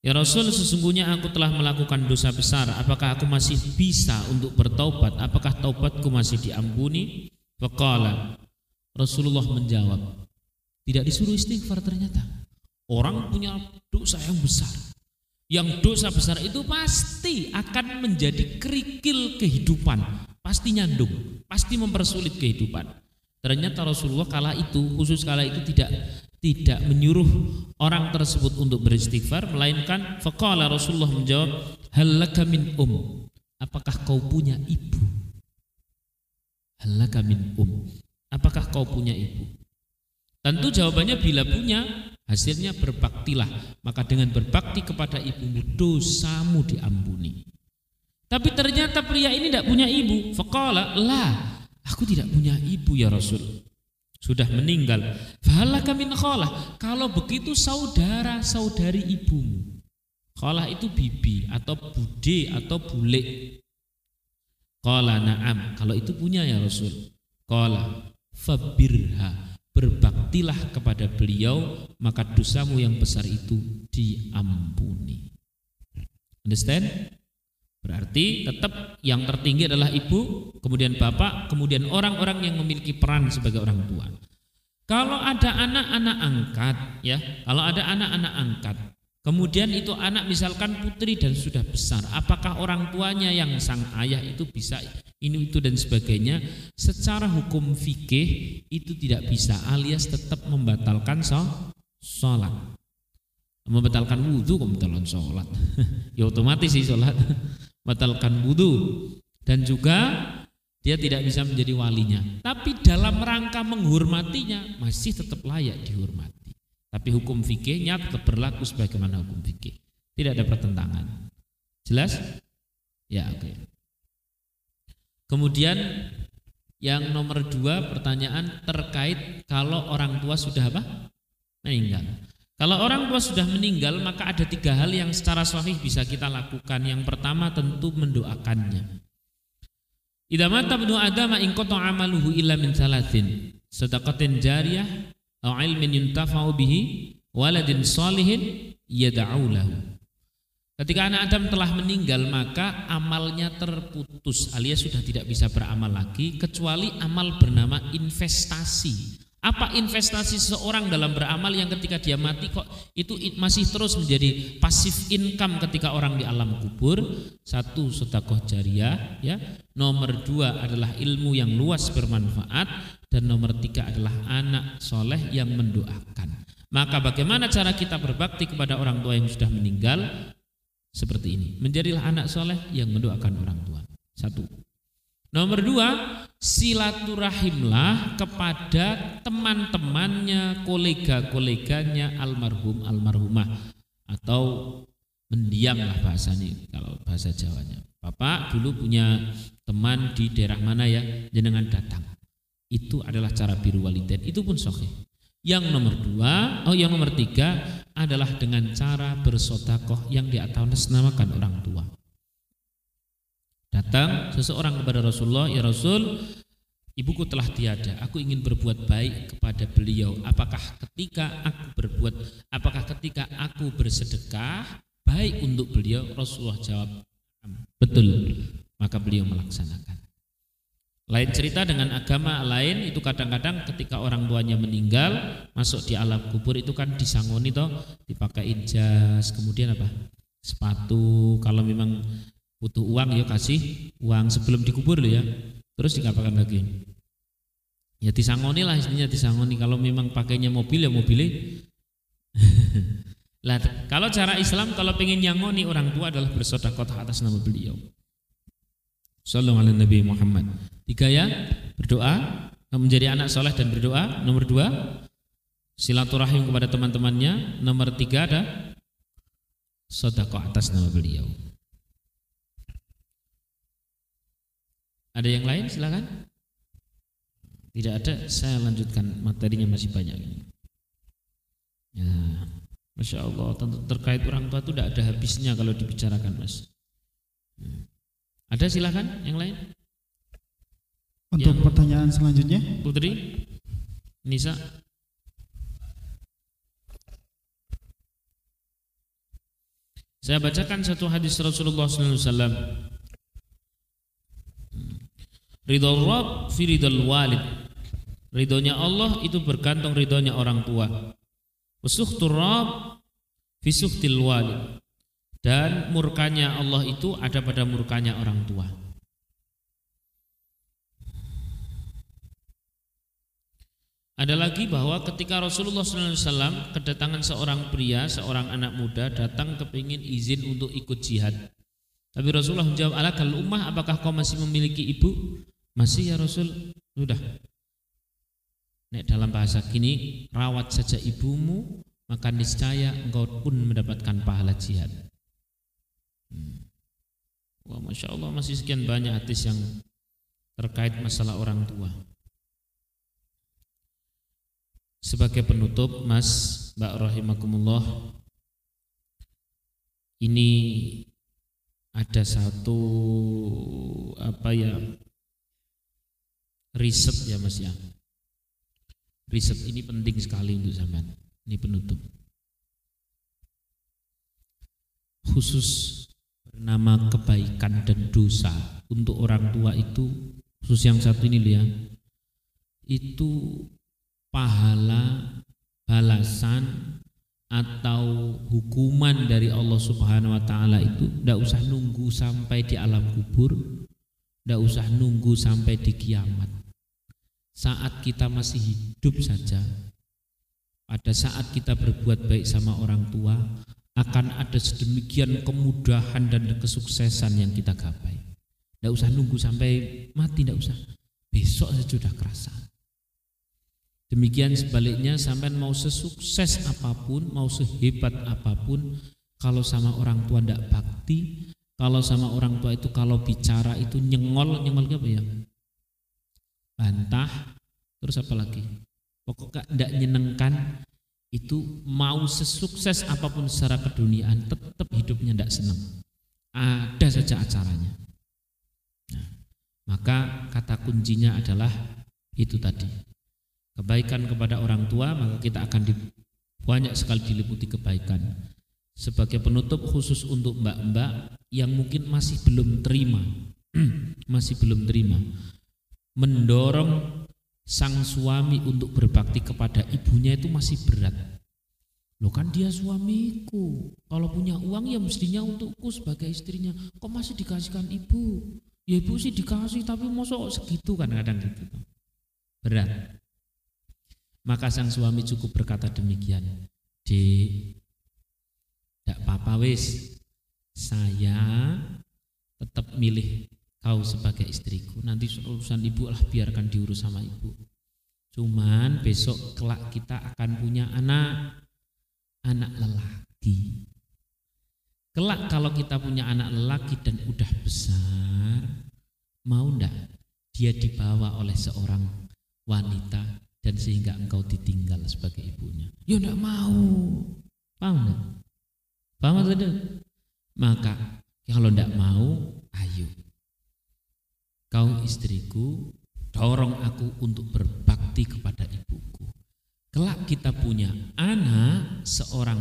Ya Rasul, sesungguhnya aku telah melakukan dosa besar. Apakah aku masih bisa untuk bertaubat? Apakah taubatku masih diampuni? Faqala Rasulullah menjawab, tidak disuruh istighfar ternyata. Orang punya dosa yang besar. Yang dosa besar itu pasti akan menjadi kerikil kehidupan, pasti nyandung, pasti mempersulit kehidupan. Ternyata Rasulullah kala itu khusus kala itu tidak tidak menyuruh orang tersebut untuk beristighfar melainkan faqala Rasulullah menjawab halaka min um. Apakah kau punya ibu? Halaka min um. Apakah kau punya ibu? Tentu jawabannya bila punya hasilnya berbaktilah. Maka dengan berbakti kepada ibumu dosamu diampuni. Tapi ternyata pria ini tidak punya ibu. Faqala lah Aku tidak punya ibu ya Rasul. Sudah meninggal. Fahalaka min kholah. Kalau begitu saudara-saudari ibumu. Kholah itu bibi atau bude atau bule. Qala na'am. Kalau itu punya ya Rasul. Qala fabirha. Berbaktilah kepada beliau maka dosamu yang besar itu diampuni. Understand? Berarti tetap yang tertinggi adalah ibu, kemudian bapak, kemudian orang-orang yang memiliki peran sebagai orang tua. Kalau ada anak-anak angkat, ya, kalau ada anak-anak angkat, kemudian itu anak misalkan putri dan sudah besar, apakah orang tuanya yang sang ayah itu bisa ini itu dan sebagainya? Secara hukum fikih itu tidak bisa, alias tetap membatalkan sholat. Membatalkan wudhu, membatalkan sholat. ya otomatis sih sholat batalkan wudhu dan juga dia tidak bisa menjadi walinya. Tapi dalam rangka menghormatinya masih tetap layak dihormati. Tapi hukum fikihnya tetap berlaku sebagaimana hukum fikih. Tidak ada pertentangan. Jelas? Ya oke. Okay. Kemudian yang nomor dua pertanyaan terkait kalau orang tua sudah apa? Meninggal. Kalau orang tua sudah meninggal maka ada tiga hal yang secara sahih bisa kita lakukan. Yang pertama tentu mendoakannya. Idza mata ibnu amaluhu illa min salatin. Jariyah au ilmin yuntafa'u bihi waladin. Ketika anak Adam telah meninggal maka amalnya terputus alias sudah tidak bisa beramal lagi kecuali amal bernama investasi apa investasi seseorang dalam beramal yang ketika dia mati kok itu masih terus menjadi pasif income ketika orang di alam kubur? Satu, sedekah jariah, ya. Nomor dua adalah ilmu yang luas bermanfaat dan nomor tiga adalah anak soleh yang mendoakan. Maka bagaimana cara kita berbakti kepada orang tua yang sudah meninggal? Seperti ini, menjadilah anak soleh yang mendoakan orang tua. Satu. Nomor dua, silaturahimlah kepada teman-temannya, kolega-koleganya almarhum almarhumah atau mendiam lah bahasanya kalau bahasa Jawanya. Bapak dulu punya teman di daerah mana ya, jenengan datang. Itu adalah cara biru waliden. Itu pun sahih. Yang nomor dua, oh yang nomor tiga adalah dengan cara bersodakoh yang di atas namakan orang tua. Datang seseorang kepada Rasulullah, "Ya Rasul, ibuku telah tiada. Aku ingin berbuat baik kepada beliau. Apakah ketika aku berbuat, apakah ketika aku bersedekah baik untuk beliau?" Rasulullah jawab, "Betul." Maka beliau melaksanakan. Lain cerita dengan agama lain itu kadang-kadang ketika orang tuanya meninggal masuk di alam kubur itu kan disangoni toh dipakai jas kemudian apa sepatu kalau memang butuh uang ya kasih uang sebelum dikubur ya terus dikapakan lagi ya disangoni lah istilahnya disangoni kalau memang pakainya mobil ya mobilnya lah kalau cara Islam kalau pengen nyangoni orang tua adalah bersodakoh atas nama beliau Sallallahu alaihi Nabi Muhammad. Tiga ya, berdoa, menjadi anak soleh dan berdoa. Nomor dua, silaturahim kepada teman-temannya. Nomor tiga ada sodako atas nama beliau. Ada yang lain silakan. Tidak ada, saya lanjutkan materinya masih banyak ini. Ya, Masya Allah, tentu terkait orang tua itu tidak ada habisnya kalau dibicarakan mas. Ya. Ada silakan yang lain. Untuk yang pertanyaan selanjutnya, Putri, Nisa. Saya bacakan satu hadis Rasulullah SAW. Ridho Rabb fi ridhol walid. Ridhonya Allah itu bergantung ridhonya orang tua. Wasuhtur Rabb fi suhtil walid dan murkanya Allah itu ada pada murkanya orang tua. Ada lagi bahwa ketika Rasulullah SAW kedatangan seorang pria, seorang anak muda datang kepingin izin untuk ikut jihad. Tapi Rasulullah menjawab, ala kalau ummah apakah kau masih memiliki ibu? Masih ya Rasul. Sudah. Nek dalam bahasa kini, rawat saja ibumu, maka niscaya engkau pun mendapatkan pahala jihad. Hmm. Wah, masya Allah masih sekian banyak hadis yang terkait masalah orang tua. Sebagai penutup, Mas, Mbak Rahimakumullah, ini ada satu apa ya riset ya Mas ya. Riset ini penting sekali untuk zaman. Ini penutup. Khusus bernama kebaikan dan dosa untuk orang tua itu khusus yang satu ini ya itu pahala balasan atau hukuman dari Allah Subhanahu wa taala itu tidak usah nunggu sampai di alam kubur, tidak usah nunggu sampai di kiamat. Saat kita masih hidup saja, pada saat kita berbuat baik sama orang tua, akan ada sedemikian kemudahan dan kesuksesan yang kita gapai. Tidak usah nunggu sampai mati, tidak usah. Besok saja sudah kerasa. Demikian sebaliknya sampai mau sesukses apa pun, mau sehebat apa pun, kalau sama orang tua tidak bakti, kalau sama orang tua itu kalau bicara itu nyengol, nyengol apa ya? Bantah, terus apa lagi? Pokoknya tidak nyenengkan, itu mau sesukses apa pun secara keduniaan tetap hidupnya tidak senang ada saja acaranya. Nah, maka kata kuncinya adalah itu tadi. Kebaikan kepada orang tua maka kita akan di, banyak sekali diliputi kebaikan. Sebagai penutup khusus untuk mbak-mbak yang mungkin masih belum terima masih belum terima mendorong sang suami untuk berbakti kepada ibunya itu masih berat. Loh kan dia suamiku. Kalau punya uang ya mestinya untukku sebagai istrinya. Kok masih dikasihkan ibu? Ya ibu sih dikasih tapi mosok segitu kan kadang gitu. Berat. Maka sang suami cukup berkata demikian. Di tidak apa-apa wis. Saya tetap milih kau sebagai istriku. Nanti urusan ibu lah biarkan diurus sama ibu. Cuman besok kelak kita akan punya anak. Anak lelaki. Kelak kalau kita punya anak lelaki dan udah besar mau ndak dia dibawa oleh seorang wanita dan sehingga engkau ditinggal sebagai ibunya? Ya ndak mau. Paham ndak paham tidak maka kalau ndak mau ayo kau istriku, dorong aku untuk berbakti kepada ibuku. Kelak kita punya anak, seorang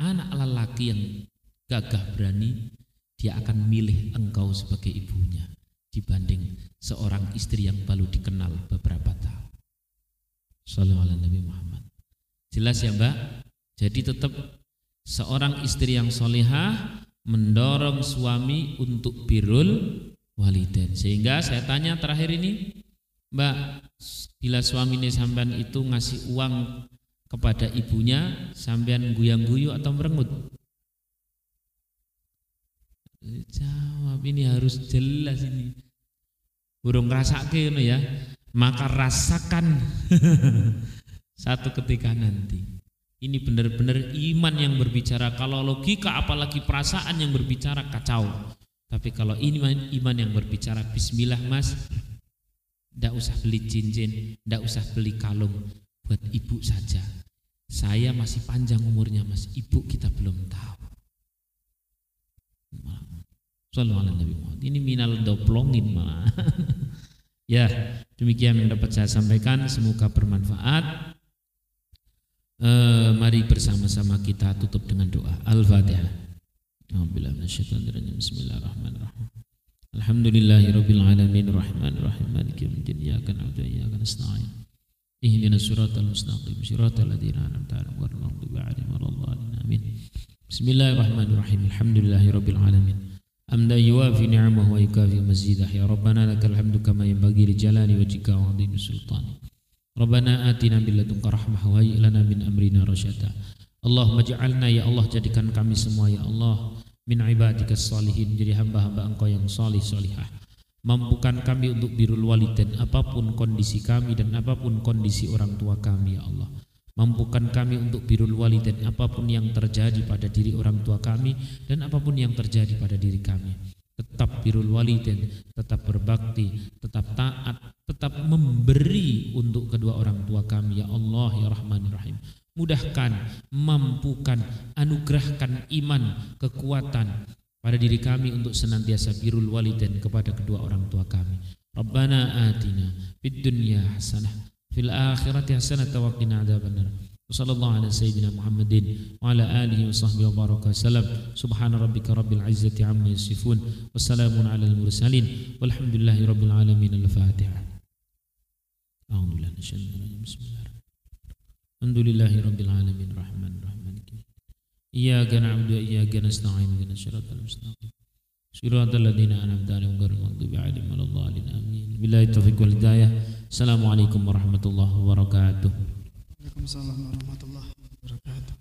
anak lelaki yang gagah berani, dia akan milih engkau sebagai ibunya dibanding seorang istri yang baru dikenal beberapa tahun. Sallallahu Nabi Muhammad. Jelas ya Mbak? Jadi tetap seorang istri yang solehah mendorong suami untuk birul waliden. Sehingga saya tanya terakhir ini, Mbak, bila suami ini sampean itu ngasih uang kepada ibunya, sampean guyang-guyu atau merengut? Jawab ini harus jelas ini. Burung rasake ya. Maka rasakan satu ketika nanti. Ini benar-benar iman yang berbicara. Kalau logika apalagi perasaan yang berbicara kacau. Tapi kalau iman iman yang berbicara Bismillah mas, tidak usah beli cincin, tidak usah beli kalung buat ibu saja. Saya masih panjang umurnya mas, ibu kita belum tahu. Sallallahu. Ini minal doplongin malah. ya, demikian yang dapat saya sampaikan. Semoga bermanfaat. Uh, mari bersama-sama kita tutup dengan doa. Al-Fatihah. Bismillahirrahmanirrahim. Alhamdulillahirabbil alamin rahim. Bismillahirrahmanirrahim. Alamin. Hamdan yuwafi wa mazidah. Ya wa. Rabbana rahmah wa min amrina ya Allah jadikan kami semua ya Allah min ibadika salihin jadi hamba-hamba engkau yang salih salihah. Mampukan kami untuk birul walidain apa pun kondisi kami dan apa pun kondisi orang tua kami ya Allah. Mampukan kami untuk birul walidain apa pun yang terjadi pada diri orang tua kami dan apa pun yang terjadi pada diri kami tetap birul walidin, tetap berbakti, tetap taat, tetap memberi untuk kedua orang tua kami ya Allah ya Rahman ya Rahim. Mudahkan, mampukan, anugerahkan iman, kekuatan pada diri kami untuk senantiasa birul walidin kepada kedua orang tua kami. Rabbana atina fid dunya hasanah fil akhirati hasanah wa qina adzabannar. وصلى الله على سيدنا محمد وعلى آله وصحبه وبارك وسلم سبحان ربك رب العزة عما يصفون وسلام على المرسلين والحمد لله رب العالمين الفاتحة أعوذ بالله من الشيطان الرجيم بسم الله Alhamdulillahi Rabbil Alamin Rahman Rahman Iyaka na'budu wa iyaka nasta'in Ihdina siratal mustaqim Siratal ladzina an'amta 'alaihim ghairil maghdubi 'alaihim waladdallin amin. Billahi taufiq wal hidayah. Assalamualaikum warahmatullahi wabarakatuh. Waalaikumsalam warahmatullahi wabarakatuh.